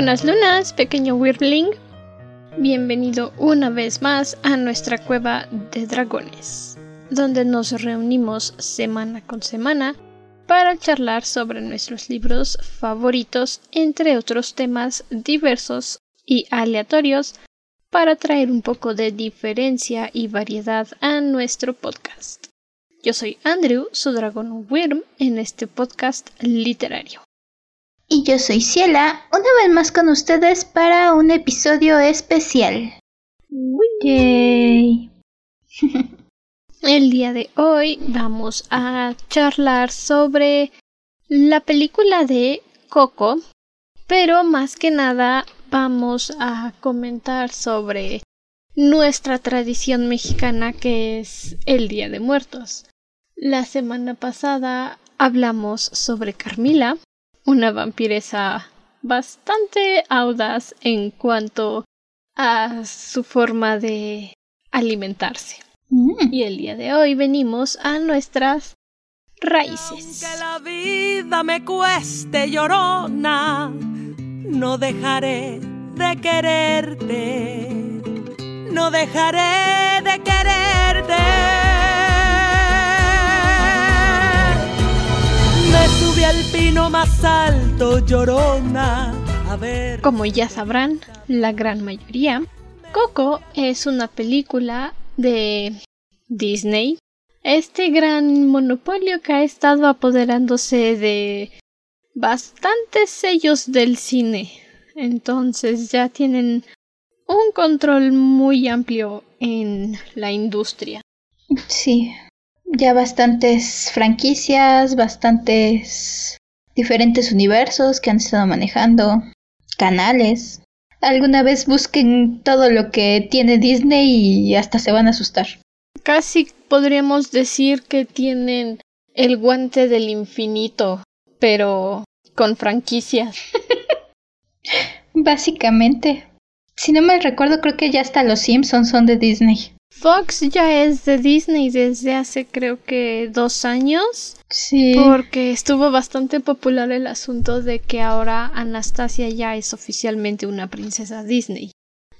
Buenas lunas, pequeño Wirbling. Bienvenido una vez más a nuestra cueva de dragones, donde nos reunimos semana con semana para charlar sobre nuestros libros favoritos, entre otros temas diversos y aleatorios, para traer un poco de diferencia y variedad a nuestro podcast. Yo soy Andrew, su dragón Wyrm, en este podcast literario. Y yo soy Ciela, una vez más con ustedes para un episodio especial. Yay. El día de hoy vamos a charlar sobre la película de Coco, pero más que nada vamos a comentar sobre nuestra tradición mexicana que es el Día de Muertos. La semana pasada hablamos sobre Carmila, una vampiresa bastante audaz en cuanto a su forma de alimentarse. Mm. Y el día de hoy venimos a nuestras raíces. Aunque la vida me cueste llorona, no dejaré de quererte. No dejaré de quererte. Me subí al pino más alto, llorona. A ver. Como ya sabrán, la gran mayoría, Coco es una película de Disney, este gran monopolio que ha estado apoderándose de bastantes sellos del cine. Entonces ya tienen un control muy amplio en la industria. Sí, ya bastantes franquicias, bastantes diferentes universos que han estado manejando, canales alguna vez busquen todo lo que tiene Disney y hasta se van a asustar. Casi podríamos decir que tienen el guante del infinito, pero con franquicias. Básicamente. Si no me recuerdo, creo que ya hasta los Simpsons son de Disney. Fox ya es de Disney desde hace creo que dos años. Sí. Porque estuvo bastante popular el asunto de que ahora Anastasia ya es oficialmente una princesa Disney.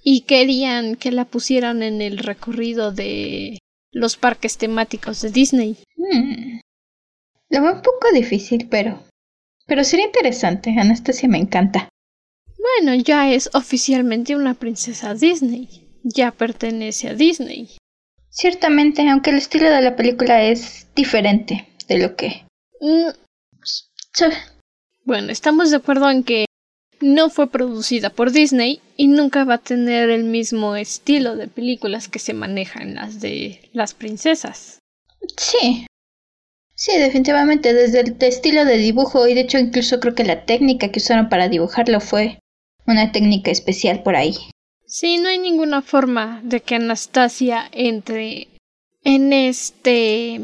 Y querían que la pusieran en el recorrido de los parques temáticos de Disney. Hmm. Lo veo un poco difícil, pero. Pero sería interesante. Anastasia me encanta. Bueno, ya es oficialmente una princesa Disney ya pertenece a Disney. Ciertamente, aunque el estilo de la película es diferente de lo que... Mm. Bueno, estamos de acuerdo en que no fue producida por Disney y nunca va a tener el mismo estilo de películas que se manejan las de las princesas. Sí. Sí, definitivamente, desde el estilo de dibujo y de hecho incluso creo que la técnica que usaron para dibujarlo fue una técnica especial por ahí. Sí, no hay ninguna forma de que Anastasia entre en este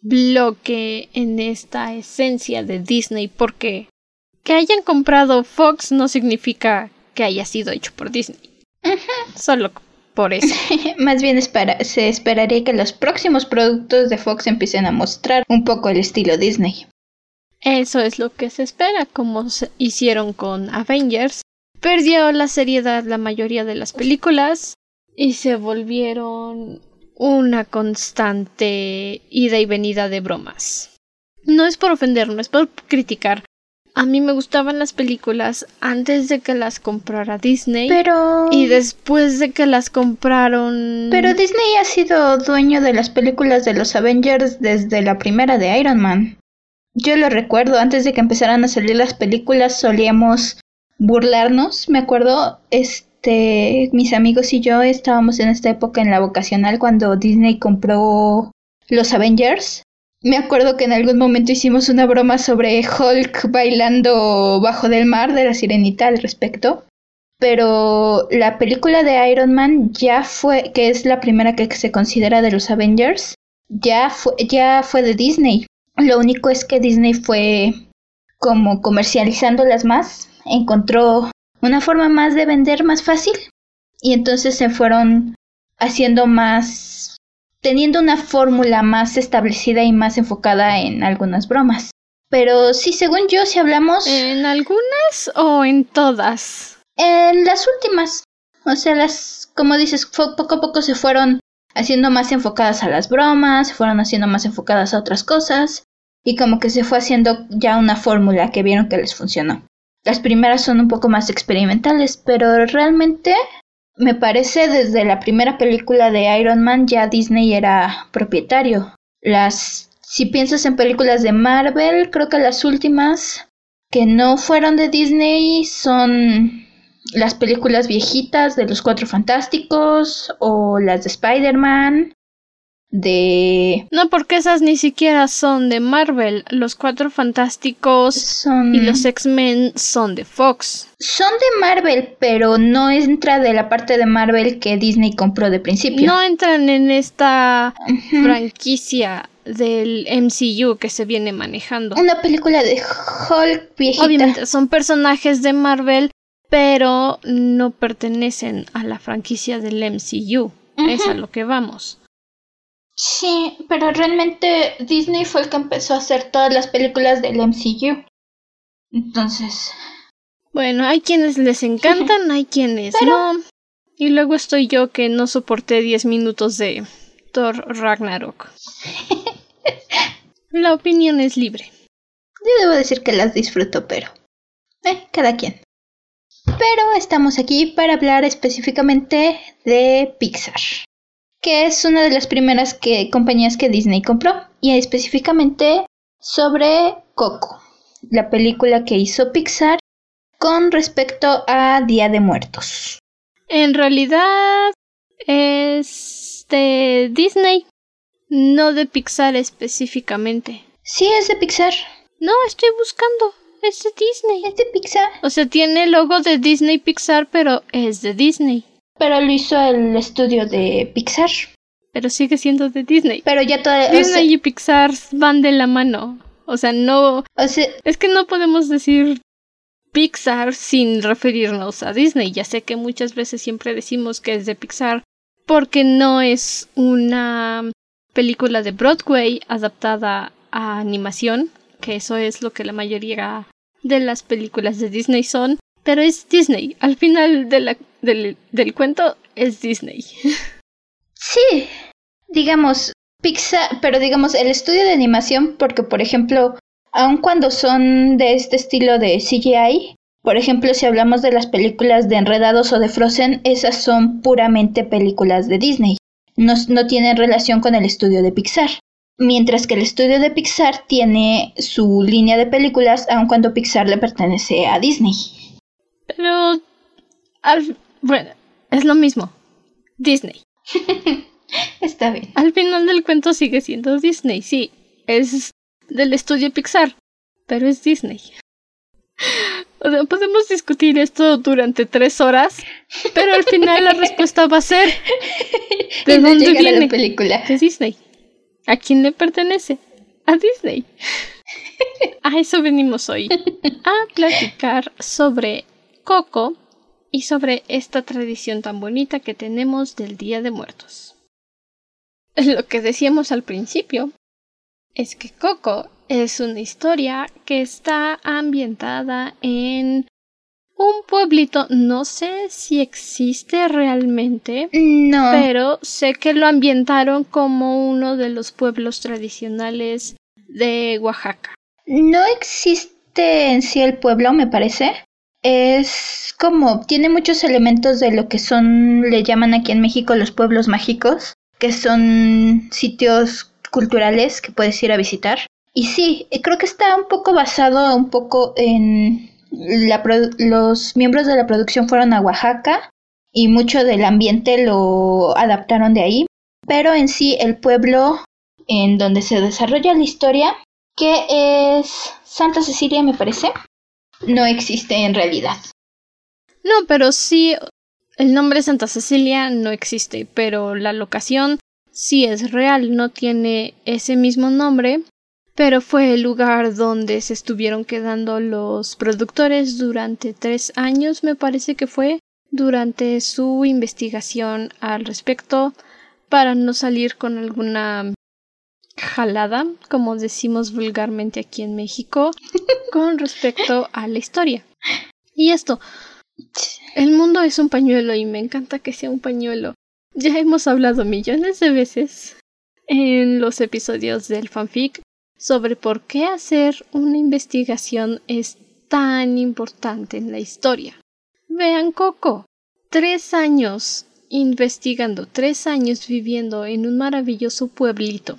bloque, en esta esencia de Disney, porque que hayan comprado Fox no significa que haya sido hecho por Disney. Solo por eso. Más bien se esperaría que los próximos productos de Fox empiecen a mostrar un poco el estilo Disney. Eso es lo que se espera, como hicieron con Avengers, perdió la seriedad la mayoría de las películas y se volvieron una constante ida y venida de bromas. No es por ofender, no es por criticar. A mí me gustaban las películas antes de que las comprara Disney. Pero. Y después de que las compraron. Pero Disney ha sido dueño de las películas de los Avengers desde la primera de Iron Man. Yo lo recuerdo, antes de que empezaran a salir las películas solíamos burlarnos. Me acuerdo, este, mis amigos y yo estábamos en esta época en la vocacional cuando Disney compró los Avengers. Me acuerdo que en algún momento hicimos una broma sobre Hulk bailando bajo del mar de la sirenita al respecto. Pero la película de Iron Man ya fue, que es la primera que se considera de los Avengers, ya fue, ya fue de Disney. Lo único es que Disney fue como comercializándolas más encontró una forma más de vender más fácil y entonces se fueron haciendo más, teniendo una fórmula más establecida y más enfocada en algunas bromas. Pero sí, según yo, si hablamos... ¿En algunas o en todas? En las últimas. O sea, las, como dices, poco a poco se fueron haciendo más enfocadas a las bromas, se fueron haciendo más enfocadas a otras cosas, y como que se fue haciendo ya una fórmula que vieron que les funcionó. Las primeras son un poco más experimentales, pero realmente me parece desde la primera película de Iron Man ya Disney era propietario. Las si piensas en películas de Marvel, creo que las últimas que no fueron de Disney son las películas viejitas de los Cuatro Fantásticos o las de Spider-Man de... No, porque esas ni siquiera son de Marvel. Los Cuatro Fantásticos son... y los X-Men son de Fox. Son de Marvel, pero no entra de la parte de Marvel que Disney compró de principio. No entran en esta franquicia del MCU que se viene manejando. Una película de Hulk viejita. Obviamente son personajes de Marvel, pero no pertenecen a la franquicia del MCU. Es a lo que vamos. Sí, pero realmente Disney fue el que empezó a hacer todas las películas del MCU. Entonces. Bueno, hay quienes les encantan, hay quienes no. Y luego estoy yo que no soporté 10 minutos de Thor Ragnarok. La opinión es libre. Yo debo decir que las disfruto, pero. Eh, cada quien. Pero estamos aquí para hablar específicamente de Pixar que es una de las primeras que, compañías que Disney compró, y específicamente sobre Coco, la película que hizo Pixar con respecto a Día de Muertos. En realidad es de Disney, no de Pixar específicamente. Sí, es de Pixar. No, estoy buscando. Es de Disney. Es de Pixar. O sea, tiene el logo de Disney Pixar, pero es de Disney. Pero lo hizo el estudio de Pixar. Pero sigue siendo de Disney. Pero ya todo. Disney y Pixar van de la mano. O sea, no. O sea, es que no podemos decir Pixar sin referirnos a Disney. Ya sé que muchas veces siempre decimos que es de Pixar porque no es una película de Broadway adaptada a animación, que eso es lo que la mayoría de las películas de Disney son, pero es Disney. Al final de la del, del cuento es Disney. Sí, digamos, Pixar, pero digamos, el estudio de animación, porque por ejemplo, aun cuando son de este estilo de CGI, por ejemplo, si hablamos de las películas de Enredados o de Frozen, esas son puramente películas de Disney. No, no tienen relación con el estudio de Pixar. Mientras que el estudio de Pixar tiene su línea de películas, aun cuando Pixar le pertenece a Disney. Pero al, bueno, es lo mismo. Disney. Está bien. Al final del cuento sigue siendo Disney, sí. Es del estudio Pixar, pero es Disney. O sea, podemos discutir esto durante tres horas, pero al final la respuesta va a ser ¿de dónde viene la película? De Disney. ¿A quién le pertenece? A Disney. A eso venimos hoy. A platicar sobre Coco, y sobre esta tradición tan bonita que tenemos del Día de Muertos. Lo que decíamos al principio es que Coco es una historia que está ambientada en un pueblito, no sé si existe realmente, no. pero sé que lo ambientaron como uno de los pueblos tradicionales de Oaxaca. No existe en sí el pueblo, me parece, es como, tiene muchos elementos de lo que son, le llaman aquí en México los pueblos mágicos, que son sitios culturales que puedes ir a visitar. Y sí, eh, creo que está un poco basado un poco en la los miembros de la producción fueron a Oaxaca y mucho del ambiente lo adaptaron de ahí, pero en sí el pueblo en donde se desarrolla la historia, que es Santa Cecilia me parece, no existe en realidad. No, pero sí, el nombre Santa Cecilia no existe, pero la locación sí es real, no tiene ese mismo nombre, pero fue el lugar donde se estuvieron quedando los productores durante tres años, me parece que fue, durante su investigación al respecto, para no salir con alguna jalada, como decimos vulgarmente aquí en México, con respecto a la historia. Y esto, el mundo es un pañuelo y me encanta que sea un pañuelo. Ya hemos hablado millones de veces en los episodios del fanfic sobre por qué hacer una investigación es tan importante en la historia. Vean Coco, tres años investigando, tres años viviendo en un maravilloso pueblito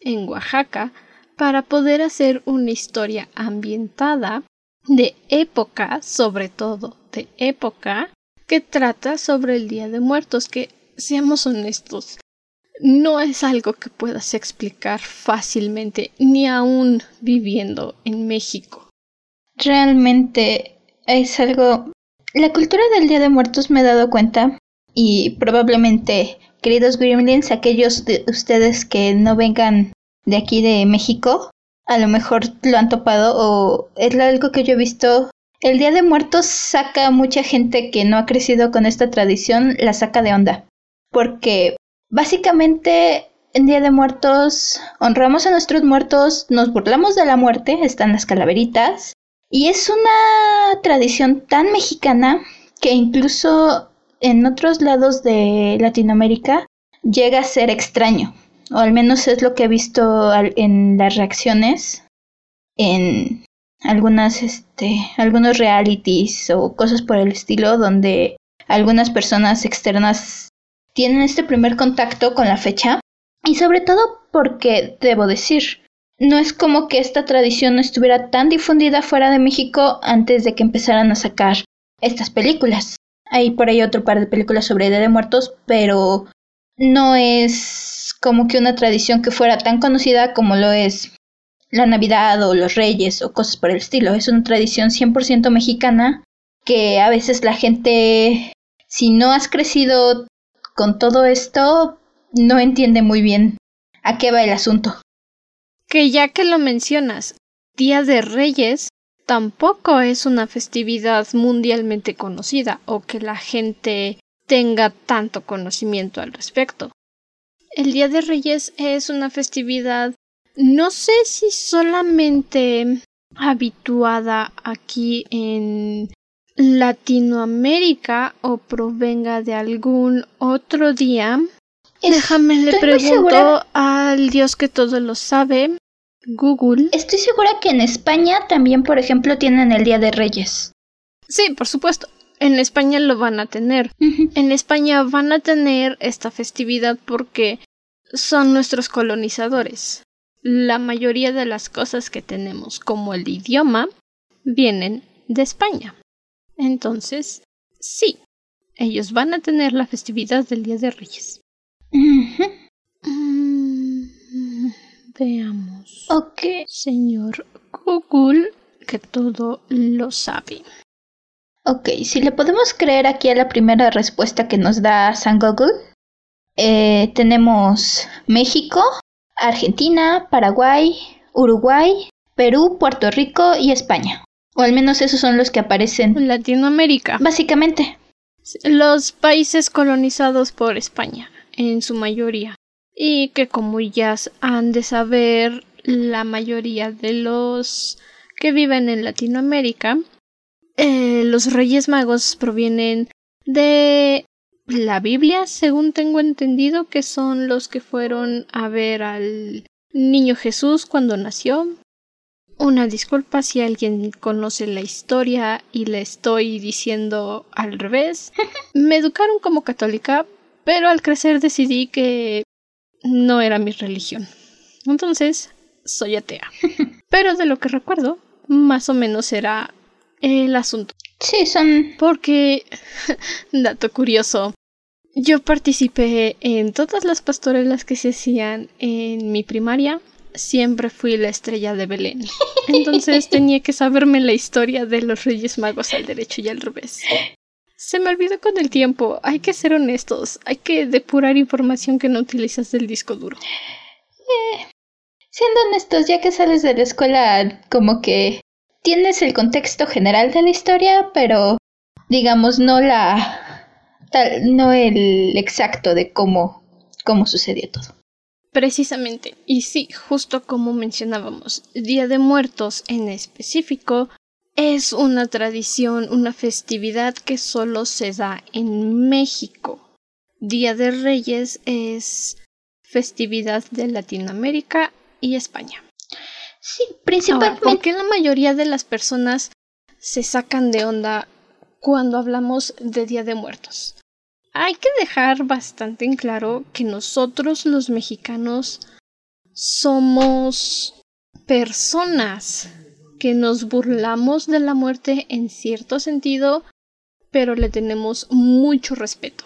en Oaxaca para poder hacer una historia ambientada de época, sobre todo de época, que trata sobre el Día de Muertos, que seamos honestos, no es algo que puedas explicar fácilmente, ni aún viviendo en México. Realmente es algo... La cultura del Día de Muertos me he dado cuenta y probablemente, queridos gremlins, aquellos de ustedes que no vengan de aquí de México, a lo mejor lo han topado o es algo que yo he visto. El Día de Muertos saca a mucha gente que no ha crecido con esta tradición, la saca de onda. Porque básicamente en Día de Muertos honramos a nuestros muertos, nos burlamos de la muerte, están las calaveritas. Y es una tradición tan mexicana que incluso en otros lados de Latinoamérica llega a ser extraño o al menos es lo que he visto en las reacciones en algunas este algunos realities o cosas por el estilo donde algunas personas externas tienen este primer contacto con la fecha y sobre todo porque debo decir no es como que esta tradición no estuviera tan difundida fuera de México antes de que empezaran a sacar estas películas. Hay por ahí otro par de películas sobre Día de Muertos, pero no es como que una tradición que fuera tan conocida como lo es la Navidad o los Reyes o cosas por el estilo. Es una tradición 100% mexicana que a veces la gente, si no has crecido con todo esto, no entiende muy bien a qué va el asunto. Que ya que lo mencionas, Día de Reyes tampoco es una festividad mundialmente conocida o que la gente tenga tanto conocimiento al respecto. El Día de Reyes es una festividad, no sé si solamente habituada aquí en Latinoamérica o provenga de algún otro día. Déjame le pregunto al Dios que todo lo sabe, Google. Estoy segura que en España también, por ejemplo, tienen el Día de Reyes. Sí, por supuesto. En España lo van a tener. En España van a tener esta festividad porque son nuestros colonizadores. La mayoría de las cosas que tenemos, como el idioma, vienen de España. Entonces, sí, ellos van a tener la festividad del Día de Reyes. Veamos. Ok. Señor Google, que todo lo sabe. Ok, si le podemos creer aquí a la primera respuesta que nos da San Google, eh, tenemos México, Argentina, Paraguay, Uruguay, Perú, Puerto Rico y España. O al menos esos son los que aparecen. Latinoamérica. Básicamente. Los países colonizados por España, en su mayoría. Y que como ya han de saber la mayoría de los que viven en Latinoamérica, eh, los Reyes Magos provienen de la Biblia, según tengo entendido, que son los que fueron a ver al niño Jesús cuando nació. Una disculpa si alguien conoce la historia y le estoy diciendo al revés. Me educaron como católica, pero al crecer decidí que no era mi religión. Entonces, soy atea. Pero de lo que recuerdo, más o menos era el asunto. Sí, son. Porque, dato curioso, yo participé en todas las pastorelas que se hacían en mi primaria. Siempre fui la estrella de Belén. Entonces tenía que saberme la historia de los Reyes Magos al derecho y al revés. Se me olvidó con el tiempo. Hay que ser honestos. Hay que depurar información que no utilizas del disco duro. Eh, siendo honestos, ya que sales de la escuela, como que tienes el contexto general de la historia, pero digamos no la tal, no el exacto de cómo cómo sucedió todo. Precisamente, y sí, justo como mencionábamos, Día de Muertos en específico es una tradición, una festividad que solo se da en México. Día de Reyes es festividad de Latinoamérica y España. Sí, principalmente. ¿Por qué la mayoría de las personas se sacan de onda cuando hablamos de Día de Muertos? Hay que dejar bastante en claro que nosotros los mexicanos somos personas que nos burlamos de la muerte en cierto sentido, pero le tenemos mucho respeto.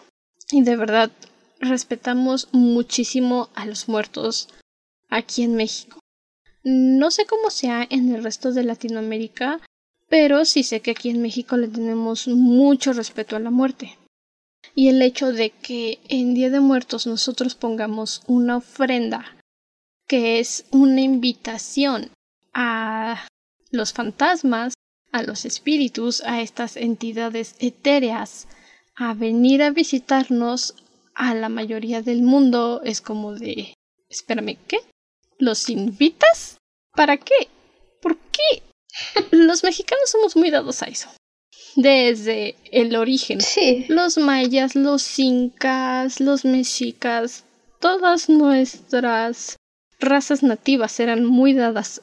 Y de verdad, respetamos muchísimo a los muertos aquí en México. No sé cómo sea en el resto de Latinoamérica, pero sí sé que aquí en México le tenemos mucho respeto a la muerte. Y el hecho de que en Día de Muertos nosotros pongamos una ofrenda que es una invitación a los fantasmas, a los espíritus, a estas entidades etéreas, a venir a visitarnos a la mayoría del mundo es como de espérame, ¿qué? ¿Los invitas? ¿Para qué? ¿Por qué? Los mexicanos somos muy dados a eso. Desde el origen. Sí. Los mayas, los incas, los mexicas, todas nuestras razas nativas eran muy dadas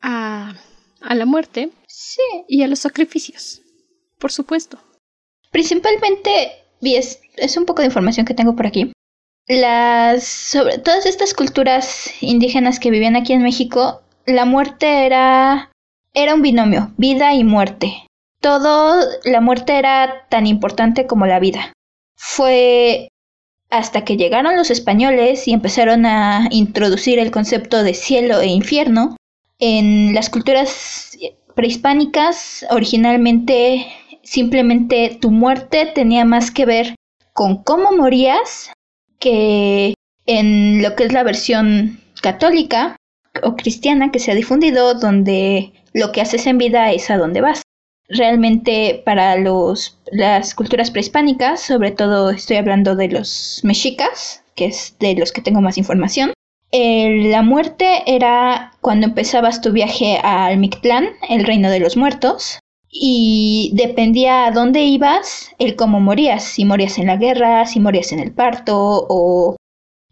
a, a la muerte. Sí. Y a los sacrificios. Por supuesto. Principalmente, y es, es un poco de información que tengo por aquí. Las, sobre todas estas culturas indígenas que vivían aquí en México, la muerte era, era un binomio, vida y muerte. Todo, la muerte era tan importante como la vida. Fue hasta que llegaron los españoles y empezaron a introducir el concepto de cielo e infierno. En las culturas prehispánicas, originalmente simplemente tu muerte tenía más que ver con cómo morías que en lo que es la versión católica o cristiana que se ha difundido, donde lo que haces en vida es a dónde vas. Realmente para los, las culturas prehispánicas, sobre todo estoy hablando de los mexicas, que es de los que tengo más información, la muerte era cuando empezabas tu viaje al Mictlán, el reino de los muertos, y dependía a dónde ibas, el cómo morías, si morías en la guerra, si morías en el parto o,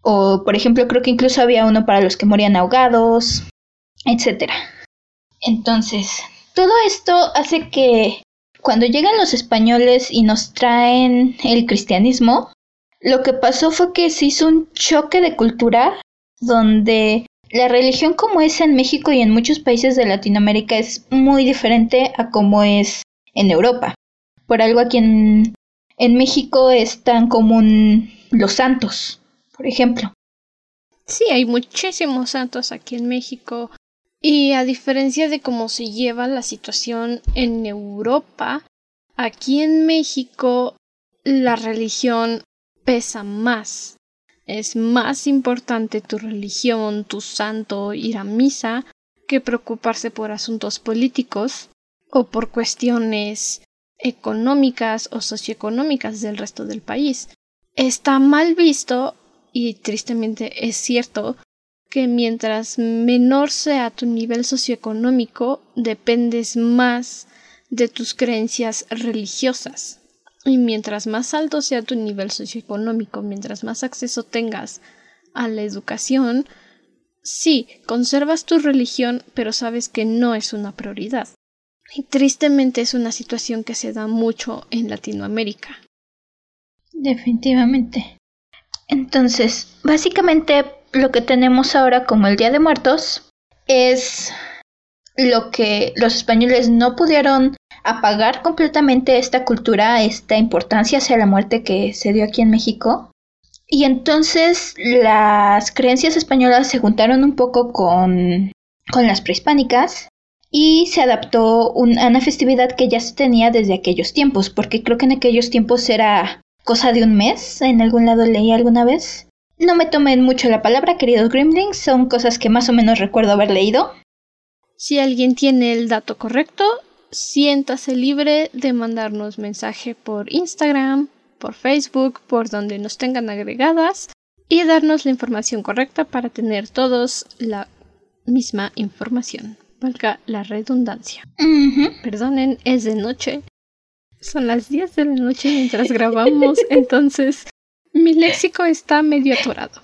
o por ejemplo creo que incluso había uno para los que morían ahogados, etc. Entonces, todo esto hace que cuando llegan los españoles y nos traen el cristianismo, lo que pasó fue que se hizo un choque de cultura donde la religión como es en México y en muchos países de Latinoamérica es muy diferente a como es en Europa. Por algo aquí en, en México es tan común los santos, por ejemplo. Sí, hay muchísimos santos aquí en México. Y a diferencia de cómo se lleva la situación en Europa, aquí en México la religión pesa más es más importante tu religión, tu santo, ir a misa, que preocuparse por asuntos políticos o por cuestiones económicas o socioeconómicas del resto del país. Está mal visto, y tristemente es cierto, que mientras menor sea tu nivel socioeconómico, dependes más de tus creencias religiosas. Y mientras más alto sea tu nivel socioeconómico, mientras más acceso tengas a la educación, sí, conservas tu religión, pero sabes que no es una prioridad. Y tristemente es una situación que se da mucho en Latinoamérica. Definitivamente. Entonces, básicamente lo que tenemos ahora como el Día de Muertos es lo que los españoles no pudieron apagar completamente esta cultura, esta importancia hacia la muerte que se dio aquí en México. Y entonces las creencias españolas se juntaron un poco con, con las prehispánicas y se adaptó a una festividad que ya se tenía desde aquellos tiempos, porque creo que en aquellos tiempos era cosa de un mes, en algún lado leí alguna vez. No me tomen mucho la palabra, queridos Gremlins, son cosas que más o menos recuerdo haber leído. Si alguien tiene el dato correcto, siéntase libre de mandarnos mensaje por Instagram, por Facebook, por donde nos tengan agregadas y darnos la información correcta para tener todos la misma información. Valga la redundancia. Ujú. Perdonen, es de noche. Son las 10 de la noche mientras grabamos, entonces mi léxico está medio atorado.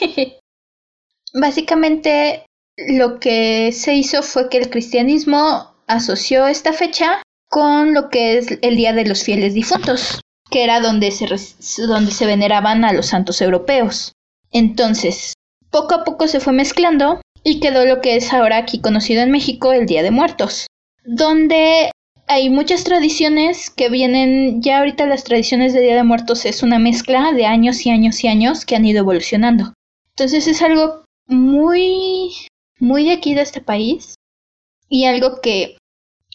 Básicamente lo que se hizo fue que el cristianismo asoció esta fecha con lo que es el Día de los Fieles Difuntos, que era donde se, donde se veneraban a los santos europeos. Entonces, poco a poco se fue mezclando y quedó lo que es ahora aquí conocido en México el Día de Muertos, donde hay muchas tradiciones que vienen, ya ahorita las tradiciones de Día de Muertos es una mezcla de años y años y años que han ido evolucionando. Entonces es algo muy, muy de aquí de este país y algo que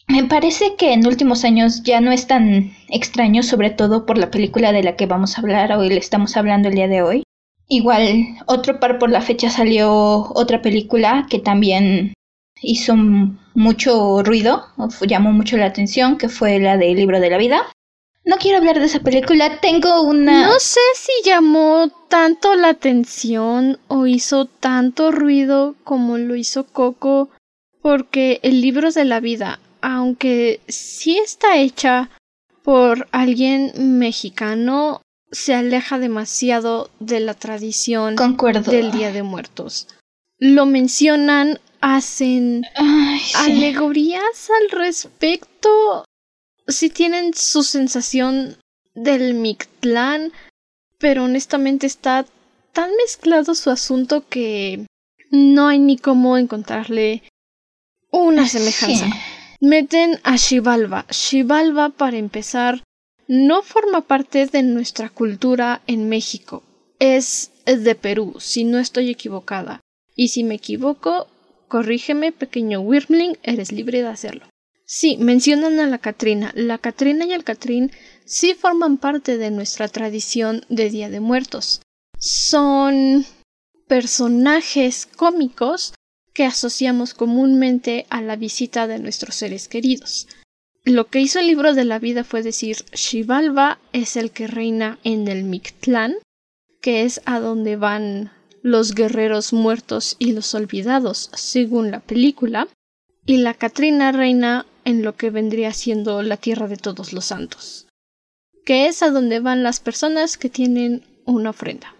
me parece que en últimos años ya no es tan extraño, sobre todo por la película de la que vamos a hablar o le estamos hablando el día de hoy. Igual, otro par por la fecha salió otra película que también hizo mucho ruido, o llamó mucho la atención, que fue la del libro de la vida. No quiero hablar de esa película, tengo una... No sé si llamó tanto la atención o hizo tanto ruido como lo hizo Coco, porque el libro de la vida, aunque sí está hecha por alguien mexicano, se aleja demasiado de la tradición Concuerdo. del Día de Muertos. Lo mencionan, hacen Ay, sí. alegorías al respecto. Sí tienen su sensación del Mictlán, pero honestamente está tan mezclado su asunto que no hay ni cómo encontrarle una semejanza. Sí. Meten a Xibalba. Xibalba, para empezar, no forma parte de nuestra cultura en México. Es de Perú, si no estoy equivocada. Y si me equivoco, corrígeme, pequeño Wyrmling, eres libre de hacerlo. Sí, mencionan a la Catrina. La Catrina y el Catrín sí forman parte de nuestra tradición de Día de Muertos. Son personajes cómicos que asociamos comúnmente a la visita de nuestros seres queridos. Lo que hizo el libro de la vida fue decir Xibalba es el que reina en el Mictlán, que es a donde van los guerreros muertos y los olvidados, según la película, y la Catrina reina en lo que vendría siendo la tierra de todos los santos, que es a donde van las personas que tienen una ofrenda.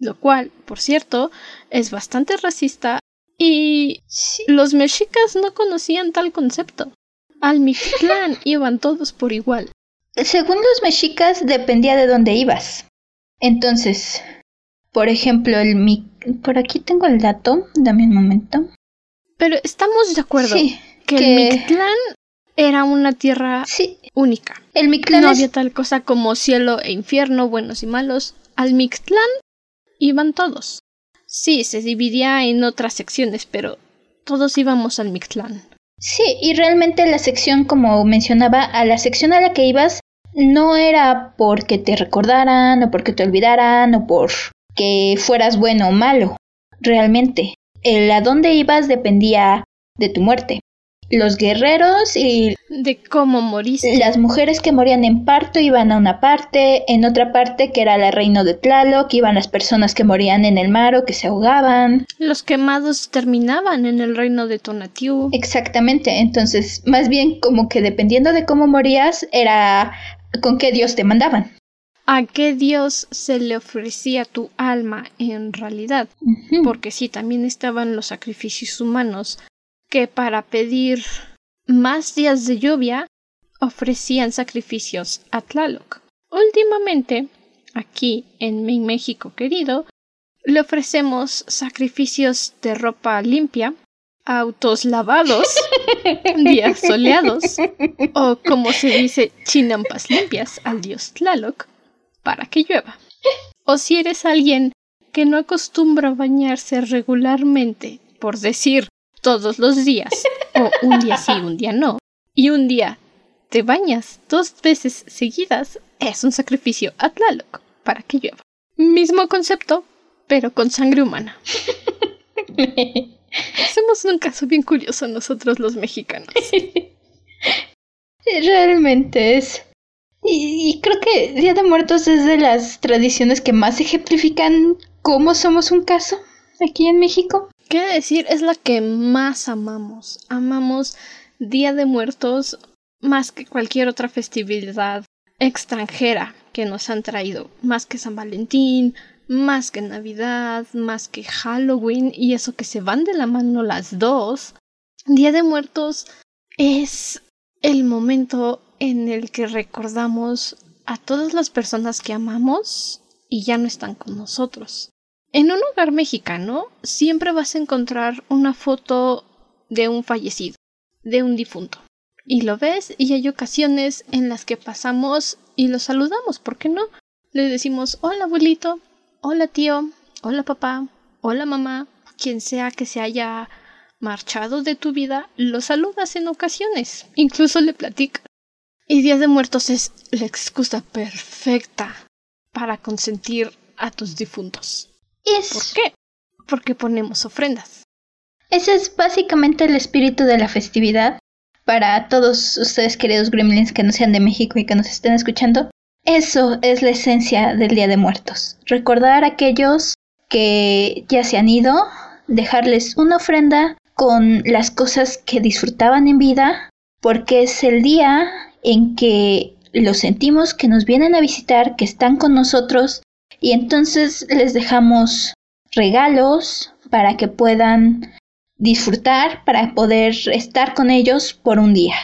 Lo cual, por cierto, es bastante racista y Sí. los mexicas no conocían tal concepto. Al Mictlán iban todos por igual. Según los mexicas, dependía de dónde ibas. Entonces, por ejemplo, el mi... Por aquí tengo el dato, dame un momento. Pero estamos de acuerdo Sí, que, que- el Mictlán era una tierra sí. única. El Mictlán no es- había tal cosa como cielo e infierno, buenos y malos. Al Mictlán iban todos. Sí, se dividía en otras secciones, pero todos íbamos al Mictlán. Sí, y realmente la sección, como mencionaba, a la sección a la que ibas no era porque te recordaran o porque te olvidaran o por que fueras bueno o malo. Realmente, el a dónde ibas dependía de tu muerte. Los guerreros y De cómo moriste. las mujeres que morían en parto iban a una parte, en otra parte que era la reino de Tlaloc, iban las personas que morían en el mar o que se ahogaban. Los quemados terminaban en el reino de Tonatiuh. Exactamente, entonces más bien como que dependiendo de cómo morías era con qué dios te mandaban. ¿A qué dios se le ofrecía tu alma en realidad? Porque sí, también estaban los sacrificios humanos, que para pedir más días de lluvia ofrecían sacrificios a Tlaloc. Últimamente, aquí en mi México querido, le ofrecemos sacrificios de ropa limpia, autos lavados, días soleados, o como se dice, chinampas limpias al dios Tlaloc, para que llueva. O si eres alguien que no acostumbra bañarse regularmente, por decir todos los días, o un día sí, un día no, y un día te bañas dos veces seguidas, es un sacrificio a Tlaloc para que llueva. Mismo concepto, pero con sangre humana. Somos un caso bien curioso nosotros los mexicanos. Realmente es Y, y creo que Día de Muertos es de las tradiciones que más ejemplifican cómo somos un caso aquí en México. ¿Qué decir? Es la que más amamos. Amamos Día de Muertos más que cualquier otra festividad extranjera que nos han traído. Más que San Valentín, más que Navidad, más que Halloween y eso que se van de la mano las dos. Día de Muertos es el momento en el que recordamos a todas las personas que amamos y ya no están con nosotros. En un hogar mexicano siempre vas a encontrar una foto de un fallecido, de un difunto. Y lo ves y hay ocasiones en las que pasamos y lo saludamos, ¿por qué no? Le decimos hola abuelito, hola tío, hola papá, hola mamá, quien sea que se haya marchado de tu vida, lo saludas en ocasiones, incluso le platicas. Y Día de Muertos es la excusa perfecta para consentir a tus difuntos. ¿Por qué? Porque ponemos ofrendas. Ese es básicamente el espíritu de la festividad. Para todos ustedes, queridos gremlins que no sean de México y que nos estén escuchando, eso es la esencia del Día de Muertos. Recordar a aquellos que ya se han ido, dejarles una ofrenda con las cosas que disfrutaban en vida, porque es el día en que los sentimos que nos vienen a visitar, que están con nosotros, y entonces les dejamos regalos para que puedan disfrutar, para poder estar con ellos por un día.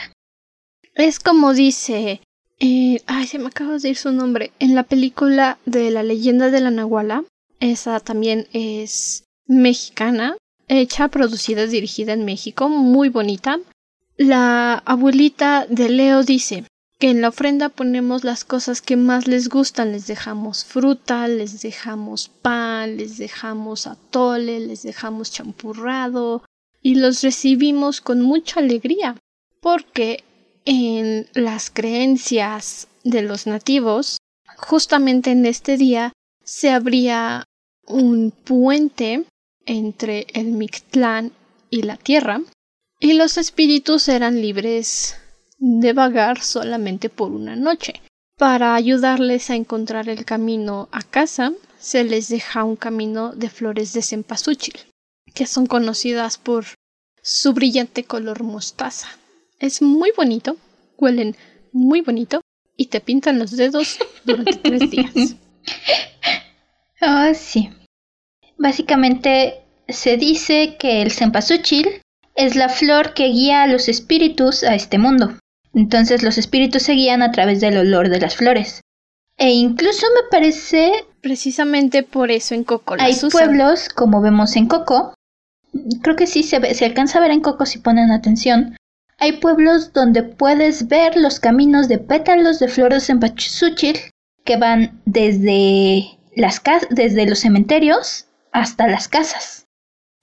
Es como dice, eh, ay, se me acaba de ir su nombre, en la película de la leyenda de la Nahuala, esa también es mexicana, hecha, producida, dirigida en México, muy bonita. La abuelita de Leo dice que en la ofrenda ponemos las cosas que más les gustan, les dejamos fruta, les dejamos pan, les dejamos atole, les dejamos champurrado, y los recibimos con mucha alegría, porque en las creencias de los nativos, justamente en este día se abría un puente entre el Mictlán y la tierra, y los espíritus eran libres de vagar solamente por una noche. Para ayudarles a encontrar el camino a casa, se les deja un camino de flores de cempasúchil que son conocidas por su brillante color mostaza. Es muy bonito, huelen muy bonito y te pintan los dedos durante tres días. Oh, sí. Básicamente se dice que el cempasúchil es la flor que guía a los espíritus a este mundo. Entonces los espíritus se guían a través del olor de las flores. E incluso me parece... Precisamente por eso en Coco Hay pueblos, como vemos en Coco, creo que sí se, ve, se alcanza a ver en Coco si ponen atención. Hay pueblos donde puedes ver los caminos de pétalos de flores en Pachisuchil que van desde, las desde los cementerios hasta las casas.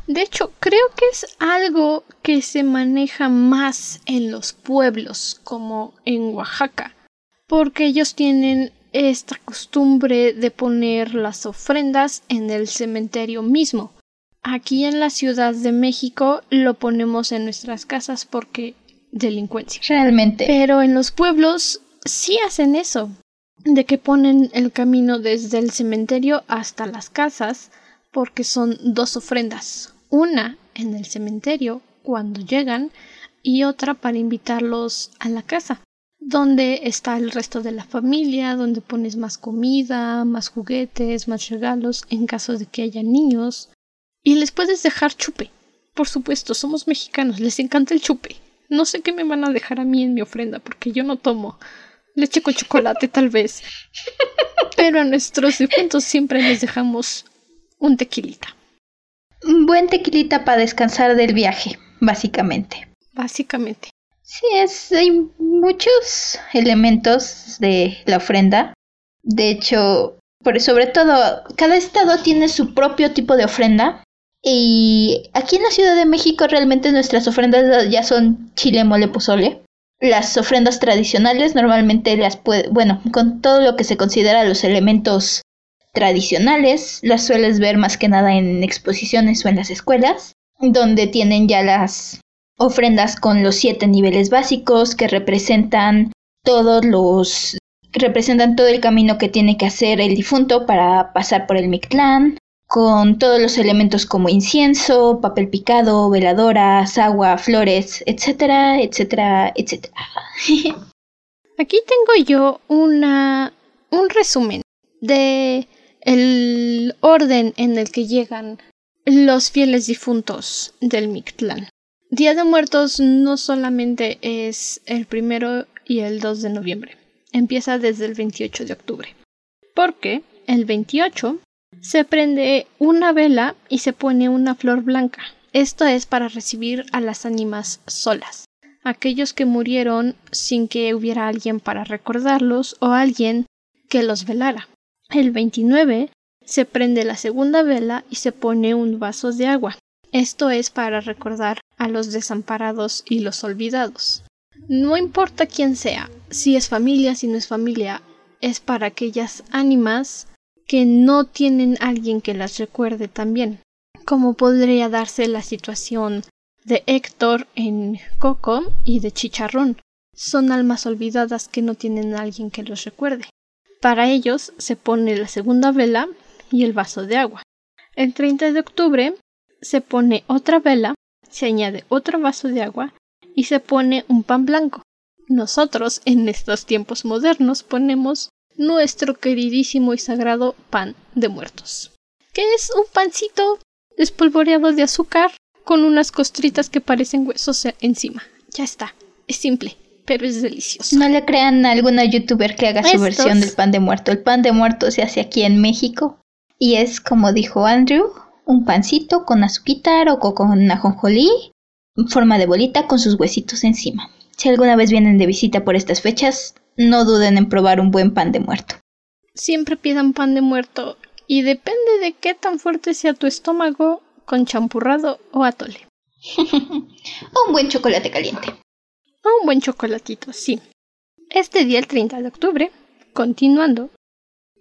De hecho, creo que es algo que se maneja más en los pueblos, como en Oaxaca, porque ellos tienen esta costumbre de poner las ofrendas en el cementerio mismo. Aquí en la Ciudad de México lo ponemos en nuestras casas porque delincuencia. Realmente. Pero en los pueblos sí hacen eso, de que ponen el camino desde el cementerio hasta las casas porque son dos ofrendas, una en el cementerio cuando llegan y otra para invitarlos a la casa, donde está el resto de la familia, donde pones más comida, más juguetes, más regalos en caso de que haya niños y les puedes dejar chupe. Por supuesto, somos mexicanos, les encanta el chupe. No sé qué me van a dejar a mí en mi ofrenda, porque yo no tomo leche con chocolate tal vez. Pero a nuestros difuntos siempre les dejamos un tequilita. Un buen tequilita para descansar del viaje, básicamente. Básicamente. Sí, es, hay muchos elementos de la ofrenda. De hecho, por, sobre todo, cada estado tiene su propio tipo de ofrenda. Y aquí en la Ciudad de México realmente nuestras ofrendas ya son chile, mole, pozole. Las ofrendas tradicionales normalmente las puede, bueno, con todo lo que se considera los elementos tradicionales, las sueles ver más que nada en exposiciones o en las escuelas, donde tienen ya las ofrendas con los siete niveles básicos que representan todos los representan todo el camino que tiene que hacer el difunto para pasar por el Mictlán, con todos los elementos como incienso, papel picado, veladoras, agua, flores, etcétera, etcétera, etcétera. Aquí tengo yo una un resumen de el orden en el que llegan los fieles difuntos del Mictlán. Día de Muertos no solamente es el primero y el 2 de noviembre empieza desde el 28 de octubre. Porque el 28 se prende una vela y se pone una flor blanca. Esto es para recibir a las ánimas solas, aquellos que murieron sin que hubiera alguien para recordarlos o alguien que los velara. El 29 se prende la segunda vela y se pone un vaso de agua. Esto es para recordar a los desamparados y los olvidados. No importa quién sea, si es familia, si no es familia, es para aquellas ánimas que no tienen alguien que las recuerde también, como podría darse la situación de Héctor en Coco y de Chicharrón. Son almas olvidadas que no tienen alguien que los recuerde. Para ellos se pone la segunda vela y el vaso de agua. El 30 de octubre se pone otra vela, se añade otro vaso de agua y se pone un pan blanco. Nosotros, en estos tiempos modernos, ponemos nuestro queridísimo y sagrado pan de muertos, que es un pancito espolvoreado de azúcar con unas costritas que parecen huesos encima. Ya está, es simple, pero es delicioso. No le crean a alguna youtuber que haga su versión del pan de muerto. El pan de muerto se hace aquí en México y es, como dijo Andrew, un pancito con azuquitar o con ajonjolí forma de bolita con sus huesitos encima. Si alguna vez vienen de visita por estas fechas, no duden en probar un buen pan de muerto. Siempre pidan pan de muerto y depende de qué tan fuerte sea tu estómago con champurrado o atole. o un buen chocolate caliente. O un buen chocolatito, sí. Este día, el 30 de octubre, continuando,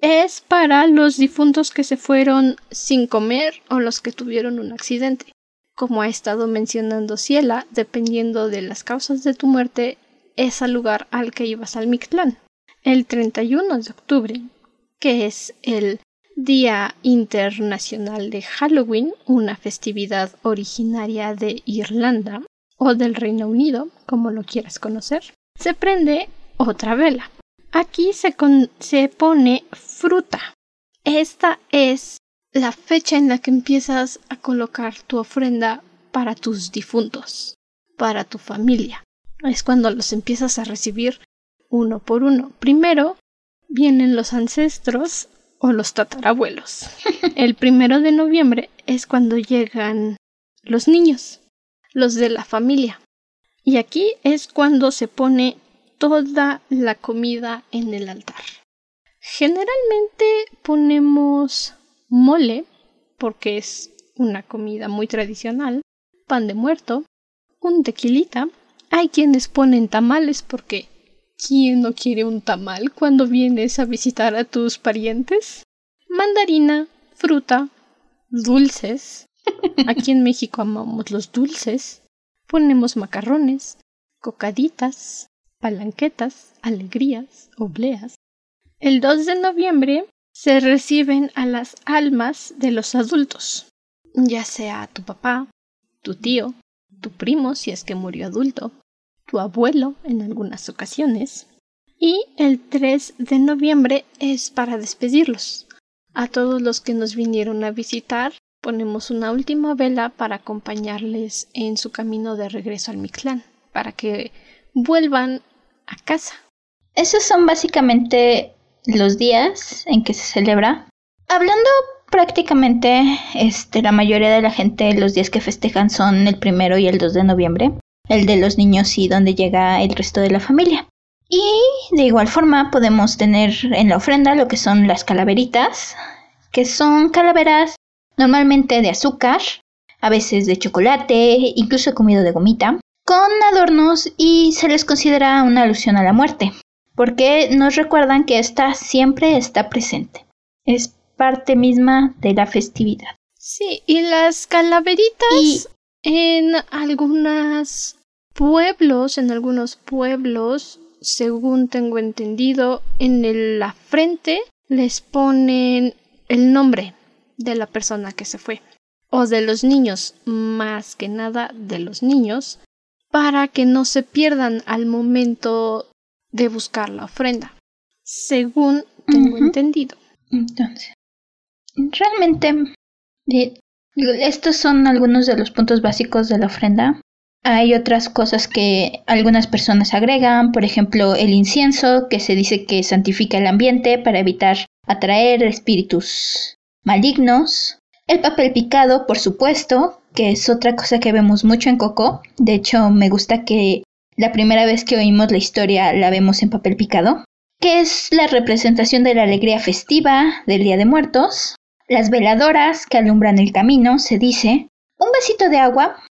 es para los difuntos que se fueron sin comer o los que tuvieron un accidente como ha estado mencionando Ciela, dependiendo de las causas de tu muerte, es al lugar al que ibas al Mictlán. El 31 de octubre, que es el Día Internacional de Halloween, una festividad originaria de Irlanda o del Reino Unido, como lo quieras conocer, se prende otra vela. Aquí se, se pone fruta. Esta es la fecha en la que empiezas a colocar tu ofrenda para tus difuntos, para tu familia. Es cuando los empiezas a recibir uno por uno. Primero vienen los ancestros o los tatarabuelos. El primero de noviembre es cuando llegan los niños, los de la familia. Y aquí es cuando se pone toda la comida en el altar. Generalmente ponemos mole, porque es una comida muy tradicional, pan de muerto, un tequilita. Hay quienes ponen tamales porque ¿quién no quiere un tamal cuando vienes a visitar a tus parientes? Mandarina, fruta, dulces. Aquí en México amamos los dulces. Ponemos macarrones, cocaditas, palanquetas, alegrías, obleas. El 2 de noviembre se reciben a las almas de los adultos, ya sea tu papá, tu tío, tu primo si es que murió adulto, tu abuelo en algunas ocasiones, y el 3 de noviembre es para despedirlos. A todos los que nos vinieron a visitar ponemos una última vela para acompañarles en su camino de regreso al Mictlán, para que vuelvan a casa. Esos son básicamente los días en que se celebra. Hablando prácticamente, este, la mayoría de la gente los días que festejan son el primero y el 2 de noviembre, el de los niños y donde llega el resto de la familia. Y de igual forma podemos tener en la ofrenda lo que son las calaveritas, que son calaveras normalmente de azúcar, a veces de chocolate, incluso comido de gomita, con adornos y se les considera una alusión a la muerte porque nos recuerdan que esta siempre está presente. Es parte misma de la festividad. Sí, y las calaveritas en algunos pueblos, en algunos pueblos, según tengo entendido, en la frente les ponen el nombre de la persona que se fue o de los niños, más que nada de los niños, para que no se pierdan al momento de buscar la ofrenda, según tengo entendido. Entonces, realmente, estos son algunos de los puntos básicos de la ofrenda. Hay otras cosas que algunas personas agregan, por ejemplo, el incienso, que se dice que santifica el ambiente para evitar atraer espíritus malignos. El papel picado, por supuesto, que es otra cosa que vemos mucho en Coco. De hecho, me gusta que la primera vez que oímos la historia la vemos en papel picado, que es la representación de la alegría festiva del Día de Muertos. Las veladoras que alumbran el camino, se dice. Un vasito de agua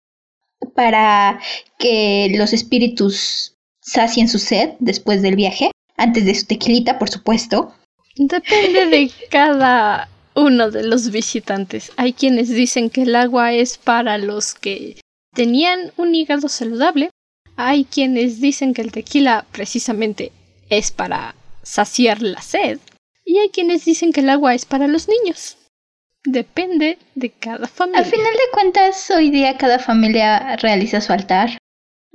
para que los espíritus sacien su sed después del viaje, antes de su tequilita, por supuesto. Depende de cada uno de los visitantes. Hay quienes dicen que el agua es para los que tenían un hígado saludable. Hay quienes dicen que el tequila precisamente es para saciar la sed. Y hay quienes dicen que el agua es para los niños. Depende de cada familia. Al final de cuentas, hoy día cada familia realiza su altar.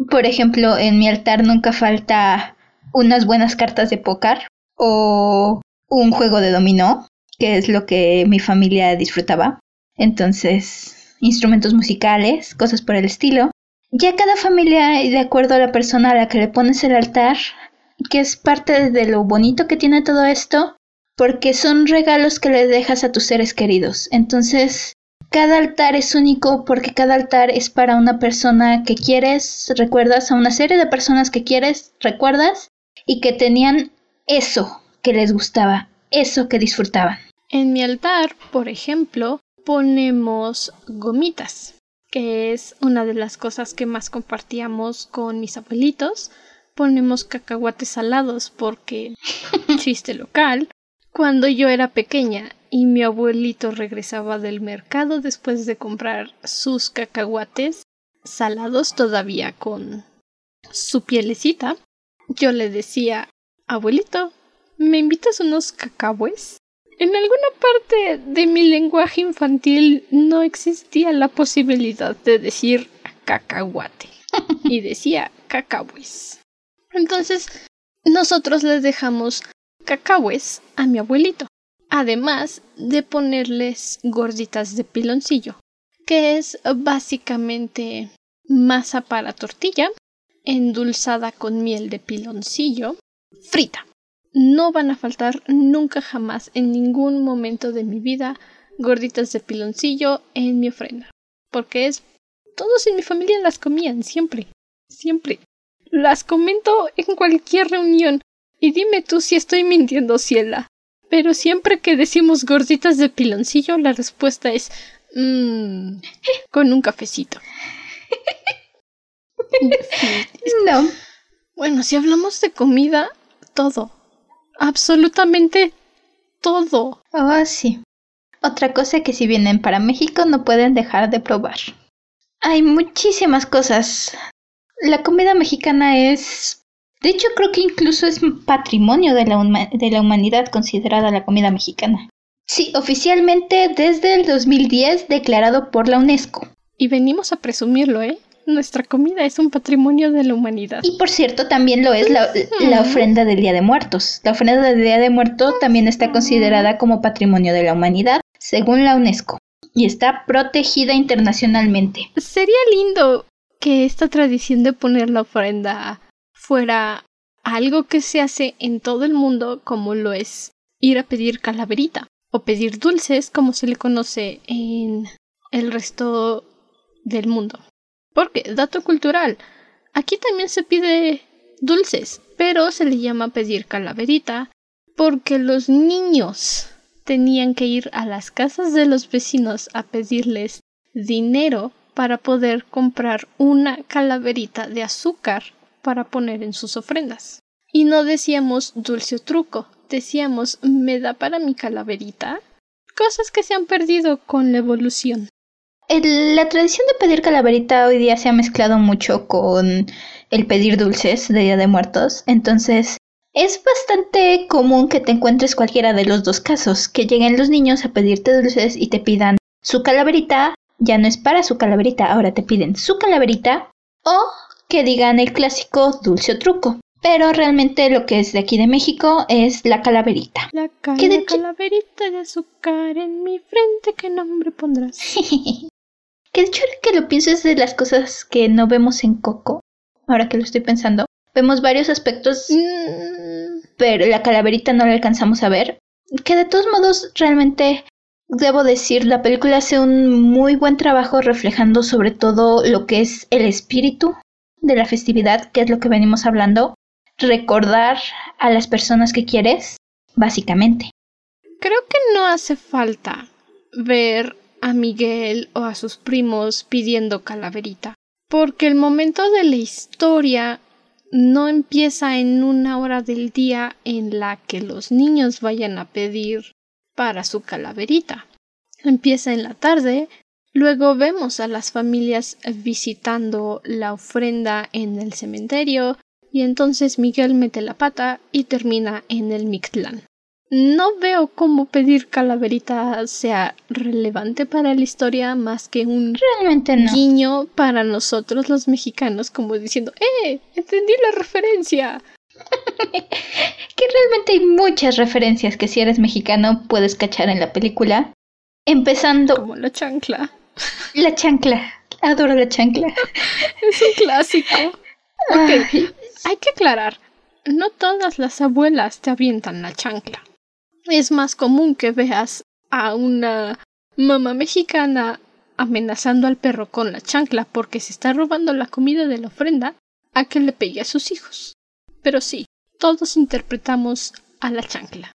Por ejemplo, en mi altar nunca falta unas buenas cartas de póker o un juego de dominó que es lo que mi familia disfrutaba. Entonces, instrumentos musicales, cosas por el estilo. Ya cada familia, de acuerdo a la persona a la que le pones el altar, que es parte de lo bonito que tiene todo esto, porque son regalos que le dejas a tus seres queridos. Entonces, cada altar es único porque cada altar es para una persona que quieres, recuerdas a una serie de personas que quieres, recuerdas, y que tenían eso que les gustaba, eso que disfrutaban. En mi altar, por ejemplo, ponemos gomitas, que es una de las cosas que más compartíamos con mis abuelitos. Ponemos cacahuates salados porque, chiste local, cuando yo era pequeña y mi abuelito regresaba del mercado después de comprar sus cacahuates salados todavía con su pielecita, yo le decía, abuelito, ¿me invitas unos cacahues? En alguna parte de mi lenguaje infantil no existía la posibilidad de decir cacahuate y decía cacahues. Entonces, nosotros les dejamos cacahues a mi abuelito, además de ponerles gorditas de piloncillo, que es básicamente masa para tortilla, endulzada con miel de piloncillo, frita no van a faltar nunca jamás en ningún momento de mi vida gorditas de piloncillo en mi ofrenda. Porque es. Todos en mi familia las comían, siempre. Siempre. Las comento en cualquier reunión. Y dime tú si estoy mintiendo, Ciela. Pero siempre que decimos gorditas de piloncillo, la respuesta es. Mmm. con un cafecito. no. Bueno, si hablamos de comida, todo absolutamente todo. Oh, sí. Otra cosa que si vienen para México no pueden dejar de probar. Hay muchísimas cosas. La comida mexicana es... De hecho, creo que incluso es patrimonio de la, de la humanidad considerada la comida mexicana. Sí, oficialmente desde el 2010 declarado por la UNESCO. Y venimos a presumirlo, ¿eh? Nuestra comida es un patrimonio de la humanidad. Y por cierto, también lo es la, ofrenda del Día de Muertos. La ofrenda del Día de Muertos también está considerada como patrimonio de la humanidad, según la UNESCO, y está protegida internacionalmente. Sería lindo que esta tradición de poner la ofrenda fuera algo que se hace en todo el mundo, como lo es ir a pedir calaverita o pedir dulces, como se le conoce en el resto del mundo. Porque, dato cultural, aquí también se pide dulces, pero se le llama pedir calaverita porque los niños tenían que ir a las casas de los vecinos a pedirles dinero para poder comprar una calaverita de azúcar para poner en sus ofrendas. Y no decíamos dulce o truco, decíamos ¿me da para mi calaverita? Cosas que se han perdido con la evolución. La tradición de pedir calaverita hoy día se ha mezclado mucho con el pedir dulces de Día de Muertos. Entonces, es bastante común que te encuentres cualquiera de los dos casos, que lleguen los niños a pedirte dulces y te pidan su calaverita, ya no es para su calaverita, ahora te piden su calaverita, o que digan el clásico dulce o truco. Pero realmente lo que es de aquí de México es la calaverita. La calaverita de azúcar en mi frente, ¿qué nombre pondrás? que de hecho que lo pienso es de las cosas que no vemos en Coco. Ahora que lo estoy pensando. Vemos varios aspectos, mm. pero la calaverita no la alcanzamos a ver. Que de todos modos, realmente, debo decir, la película hace un muy buen trabajo reflejando sobre todo lo que es el espíritu de la festividad, que es lo que venimos hablando. Recordar a las personas que quieres, básicamente. Creo que no hace falta ver a Miguel o a sus primos pidiendo calaverita, porque el momento de la historia no empieza en una hora del día en la que los niños vayan a pedir para su calaverita. Empieza en la tarde, luego vemos a las familias visitando la ofrenda en el cementerio, y entonces Miguel mete la pata y termina en el Mictlán. No veo cómo pedir calaverita sea relevante para la historia más que un Realmente guiño para nosotros los mexicanos como diciendo ¡Eh! ¡Entendí la referencia! que realmente hay muchas referencias que si eres mexicano puedes cachar en la película. Empezando... Como la chancla. La chancla. Adoro la chancla. es un clásico. Hay que aclarar. No todas las abuelas te avientan la chancla es más común que veas a una mamá mexicana amenazando al perro con la chancla porque se está robando la comida de la ofrenda a que le pegue a sus hijos. Pero sí, todos interpretamos a la chancla.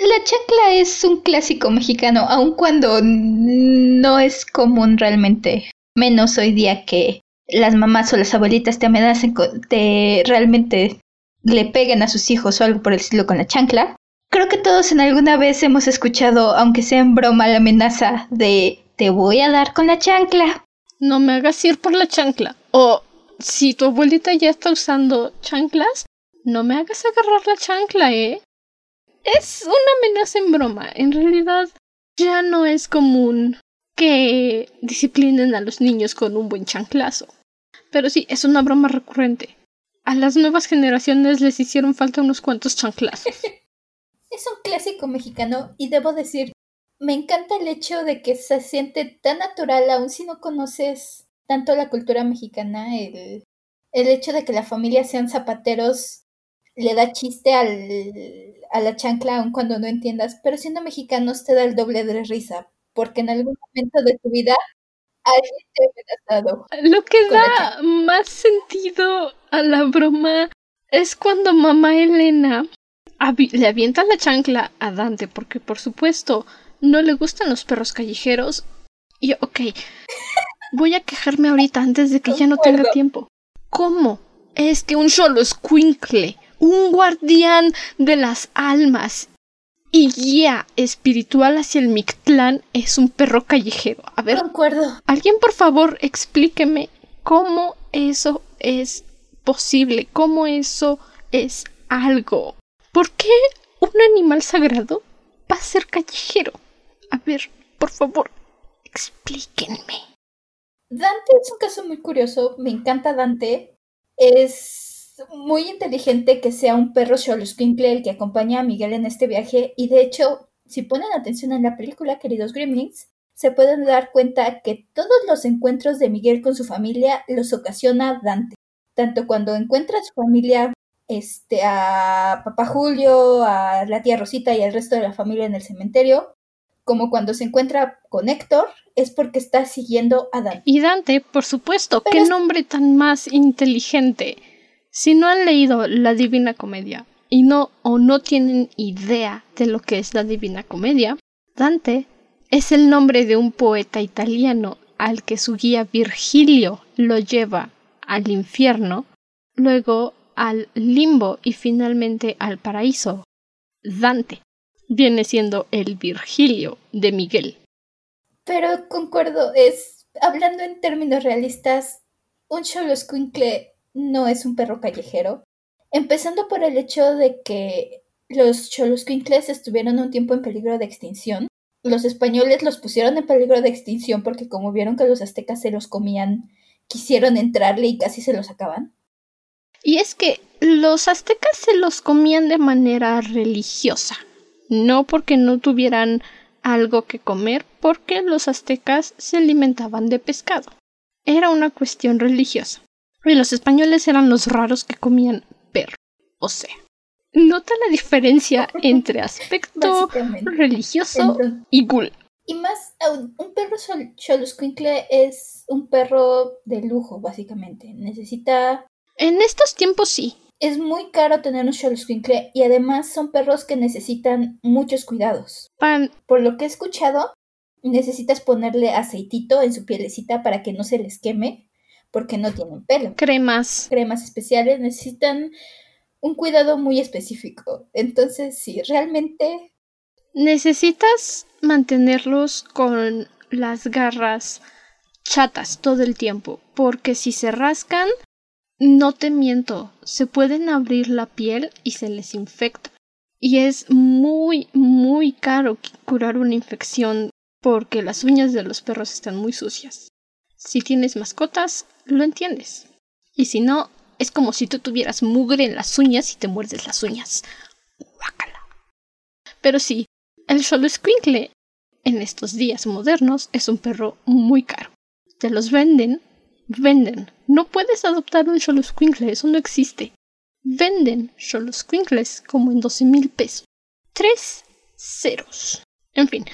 La chancla es un clásico mexicano, aun cuando no es común realmente. Menos hoy día que las mamás o las abuelitas te amenacen, te realmente le peguen a sus hijos o algo por el estilo con la chancla. Creo que todos en alguna vez hemos escuchado, aunque sea en broma, la amenaza de te voy a dar con la chancla. No me hagas ir por la chancla. O si tu abuelita ya está usando chanclas, no me hagas agarrar la chancla, ¿eh? Es una amenaza en broma. En realidad, ya no es común que disciplinen a los niños con un buen chanclazo. Pero sí, es una broma recurrente. A las nuevas generaciones les hicieron falta unos cuantos chanclazos. es un clásico mexicano y debo decir, me encanta el hecho de que se siente tan natural, aun si no conoces tanto la cultura mexicana, el, el hecho de que la familia sean zapateros le da chiste al, a la chancla aun cuando no entiendas, pero siendo mexicanos te da el doble de risa, porque en algún momento de tu vida alguien te ha amenazado. Lo que da más sentido a la broma es cuando mamá Elena le avienta la chancla a Dante porque por supuesto no le gustan los perros callejeros. Y ok, voy a quejarme ahorita antes de que ya no tenga tiempo. ¿Cómo? Es que un solo escuincle, un guardián de las almas y guía espiritual hacia el Mictlán es un perro callejero. A ver, alguien por favor explíqueme cómo eso es posible, cómo eso es algo. ¿Por qué un animal sagrado va a ser callejero? A ver, por favor, explíquenme. Dante es un caso muy curioso, me encanta Dante. Es muy inteligente que sea un perro Xoloscuincle el que acompaña a Miguel en este viaje y de hecho, si ponen atención en la película, queridos Gremlins, se pueden dar cuenta que todos los encuentros de Miguel con su familia los ocasiona Dante. Tanto cuando encuentra a su familia este, a papá Julio, a la tía Rosita y al resto de la familia en el cementerio, como cuando se encuentra con Héctor, es porque está siguiendo a Dante. Y Dante, por supuesto, qué nombre tan más inteligente. Si no han leído la Divina Comedia y no o no tienen idea de lo que es la Divina Comedia, Dante es el nombre de un poeta italiano al que su guía Virgilio lo lleva al infierno, luego al limbo y finalmente al paraíso. Dante viene siendo el Virgilio de Miguel. Pero concuerdo, es hablando en términos realistas, un Xoloscuincle no es un perro callejero. Empezando por el hecho de que los Xoloscuincles estuvieron un tiempo en peligro de extinción. Los españoles los pusieron en peligro de extinción porque como vieron que los aztecas se los comían, quisieron entrarle y casi se los acaban. Y es que los aztecas se los comían de manera religiosa, no porque no tuvieran algo que comer, porque los aztecas se alimentaban de pescado. Era una cuestión religiosa. Y los españoles eran los raros que comían perro. O sea, nota la diferencia entre aspecto religioso y ghoul. Y más, un perro Xoloscuincle es un perro de lujo, básicamente. Necesita en estos tiempos sí. Es muy caro tener un Xoloscuincle y además son perros que necesitan muchos cuidados. Pan. Por lo que he escuchado, necesitas ponerle aceitito en su pielecita para que no se les queme, porque no tienen pelo. Cremas. Cremas especiales necesitan un cuidado muy específico. Entonces, sí, realmente... Necesitas mantenerlos con las garras chatas todo el tiempo, porque si se rascan, no te miento, se pueden abrir la piel y se les infecta. Y es muy, muy caro curar una infección porque las uñas de los perros están muy sucias. Si tienes mascotas, lo entiendes. Y si no, es como si tú tuvieras mugre en las uñas y te muerdes las uñas. Guácala. Pero sí, el solo squinkle en estos días modernos es un perro muy caro. Te los venden Venden. No puedes adoptar un Xoloscuincle, eso no existe. Venden Xoloscuincles como en 12 mil pesos. Tres ceros. En fin,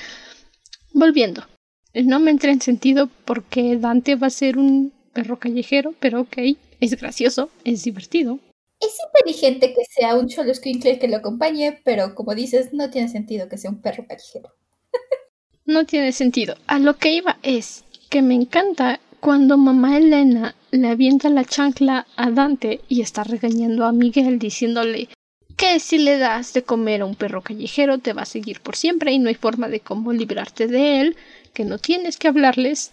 volviendo. No me entra en sentido porque Dante va a ser un perro callejero, pero ok, es gracioso, es divertido. Es inteligente que sea un Xoloscuincle que lo acompañe, pero como dices, no tiene sentido que sea un perro callejero. no tiene sentido. A lo que iba es que me encanta cuando mamá Elena le avienta la chancla a Dante y está regañando a Miguel diciéndole que si le das de comer a un perro callejero te va a seguir por siempre y no hay forma de cómo librarte de él, que no tienes que hablarles.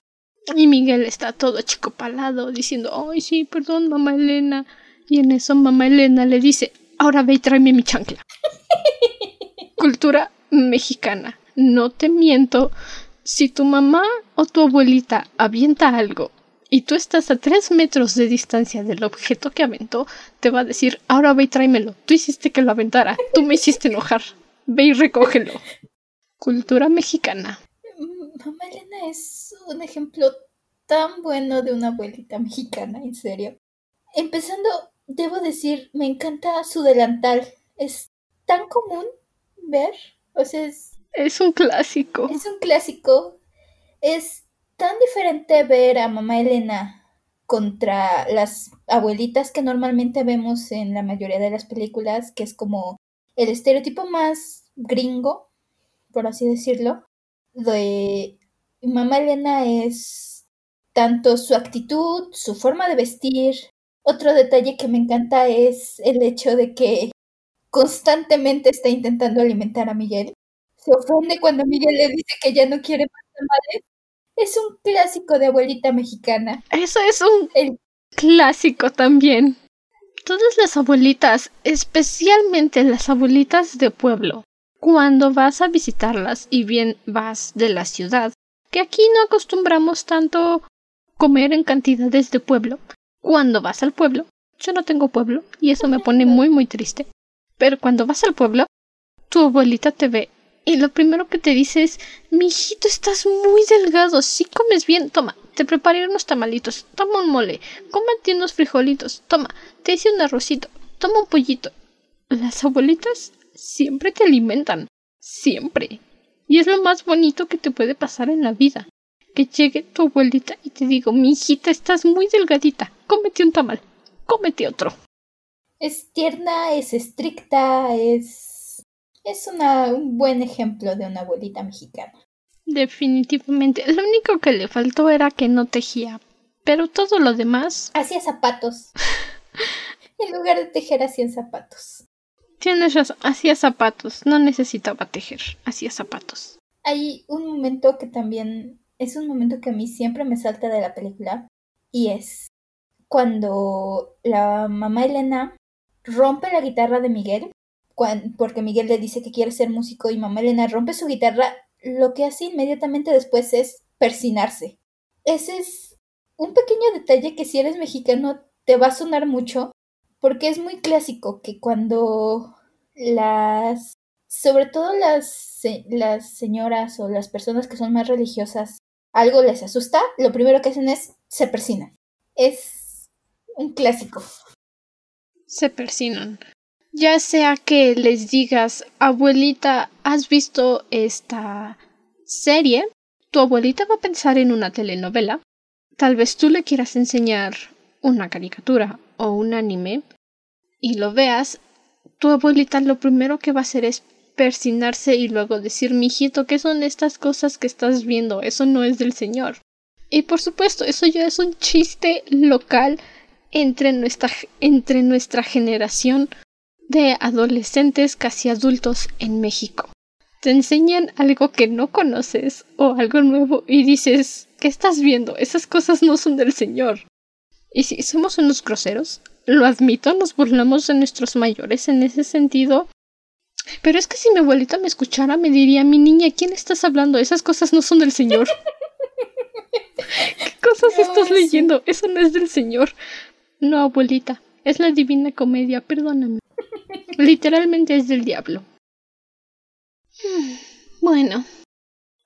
Y Miguel está todo achicopalado diciendo, ay sí, perdón, mamá Elena. Y en eso mamá Elena le dice, ahora ve y tráeme mi chancla. Cultura mexicana. No te miento, si tu mamá o tu abuelita avienta algo y tú estás a tres metros de distancia del objeto que aventó, te va a decir, ahora ve y tráemelo. Tú hiciste que lo aventara, tú me hiciste enojar. Ve y recógelo. Cultura mexicana. Mamá Elena es un ejemplo tan bueno de una abuelita mexicana, en serio. Empezando, debo decir, me encanta su delantal. Es tan común ver, o sea, es es un clásico. Es un clásico. Es tan diferente ver a mamá Elena contra las abuelitas que normalmente vemos en la mayoría de las películas, que es como el estereotipo más gringo, por así decirlo, de mamá Elena es tanto su actitud, su forma de vestir. Otro detalle que me encanta es el hecho de que constantemente está intentando alimentar a Miguel se ofende cuando Miguel le dice que ya no quiere más tamales. Es un clásico de abuelita mexicana. Eso es un clásico también. Todas las abuelitas, especialmente las abuelitas de pueblo, cuando vas a visitarlas y bien vas de la ciudad, que aquí no acostumbramos tanto comer en cantidades de pueblo, cuando vas al pueblo, yo no tengo pueblo y eso me pone muy muy triste, pero cuando vas al pueblo, tu abuelita te ve y lo primero que te dice es, mi hijito, estás muy delgado, si comes bien, toma, te preparé unos tamalitos, toma un mole, cómete unos frijolitos, toma, te hice un arrocito, toma un pollito. Las abuelitas siempre te alimentan, siempre. Y es lo más bonito que te puede pasar en la vida. Que llegue tu abuelita y te digo, mi hijita, estás muy delgadita, cómete un tamal, cómete otro. Es tierna, es estricta, es es un buen ejemplo de una abuelita mexicana. Definitivamente. Lo único que le faltó era que no tejía. Pero todo lo demás. Hacía zapatos. en lugar de tejer, hacían zapatos. Tienes razón, hacía zapatos. No necesitaba tejer, hacía zapatos. Hay un momento que también es un momento que a mí siempre me salta de la película y es cuando la mamá Elena rompe la guitarra de Miguel, porque Miguel le dice que quiere ser músico y mamá Elena rompe su guitarra, lo que hace inmediatamente después es persinarse. Ese es un pequeño detalle que si eres mexicano te va a sonar mucho, porque es muy clásico que cuando las, sobre todo las, las señoras o las personas que son más religiosas, algo les asusta, lo primero que hacen es se persinan. Es un clásico. Se persinan. Ya sea que les digas, abuelita, ¿has visto esta serie? Tu abuelita va a pensar en una telenovela. Tal vez tú le quieras enseñar una caricatura o un anime y lo veas, tu abuelita lo primero que va a hacer es persinarse y luego decir, mijito, ¿qué son estas cosas que estás viendo? Eso no es del Señor. Y por supuesto, eso ya es un chiste local entre nuestra, entre nuestra generación de adolescentes casi adultos en México. Te enseñan algo que no conoces o algo nuevo y dices, ¿qué estás viendo? Esas cosas no son del Señor. Y si somos unos groseros, lo admito, nos burlamos de nuestros mayores en ese sentido. Pero es que si mi abuelita me escuchara, me diría, mi niña, ¿quién estás hablando? Esas cosas no son del Señor. ¿Qué cosas estás leyendo? Eso no es del Señor. No, abuelita, es la divina comedia, perdóname. Literalmente es del diablo. Bueno,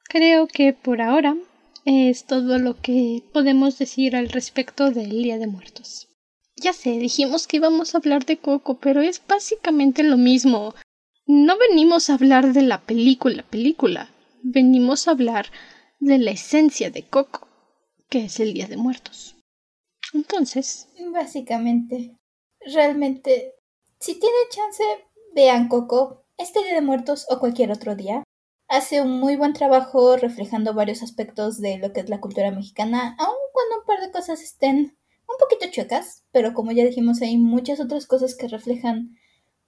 creo que por ahora es todo lo que podemos decir al respecto del Día de Muertos. Ya sé, dijimos que íbamos a hablar de Coco, pero es básicamente lo mismo. No venimos a hablar de la película, película. Venimos a hablar de la esencia de Coco, que es el Día de Muertos. Entonces. Básicamente, realmente, si tiene chance, vean Coco, este Día de Muertos o cualquier otro día hace un muy buen trabajo reflejando varios aspectos de lo que es la cultura mexicana, aun cuando un par de cosas estén un poquito chuecas, pero como ya dijimos hay muchas otras cosas que reflejan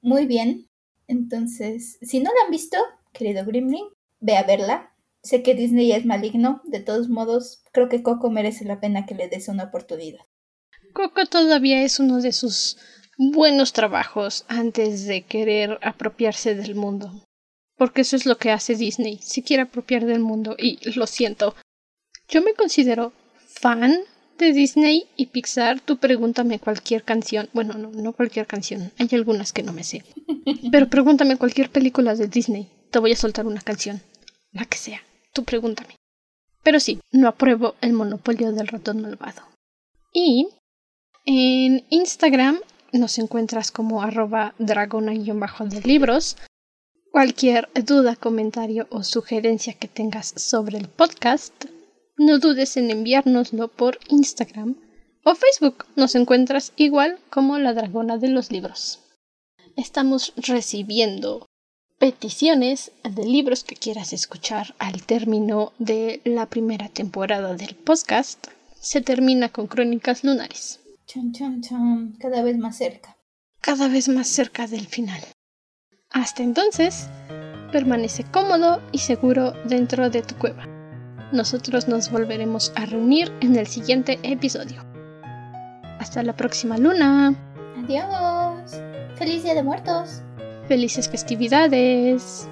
muy bien. Entonces, si no la han visto, querido Grimling, ve a verla. Sé que Disney es maligno, de todos modos, creo que Coco merece la pena que le des una oportunidad. Coco todavía es uno de sus buenos trabajos antes de querer apropiarse del mundo porque eso es lo que hace Disney, se quiere apropiar del mundo y lo siento. Yo me considero fan de Disney y Pixar. Tú pregúntame cualquier canción, bueno, no, no cualquier canción, hay algunas que no me sé. Pero pregúntame cualquier película de Disney, te voy a soltar una canción, la que sea, tú pregúntame. Pero sí, no apruebo el monopolio del ratón malvado. Y en Instagram nos encuentras como arroba dragona-de libros. Cualquier duda, comentario o sugerencia que tengas sobre el podcast, no dudes en enviárnoslo por Instagram o Facebook. Nos encuentras igual como la dragona de los libros. Estamos recibiendo peticiones de libros que quieras escuchar al término de la primera temporada del podcast. Se termina con Crónicas Lunares. Chon, chon, chon. Cada vez más cerca. Cada vez más cerca del final. Hasta entonces, permanece cómodo y seguro dentro de tu cueva. Nosotros nos volveremos a reunir en el siguiente episodio. Hasta la próxima luna. Adiós. Feliz Día de Muertos. Felices festividades.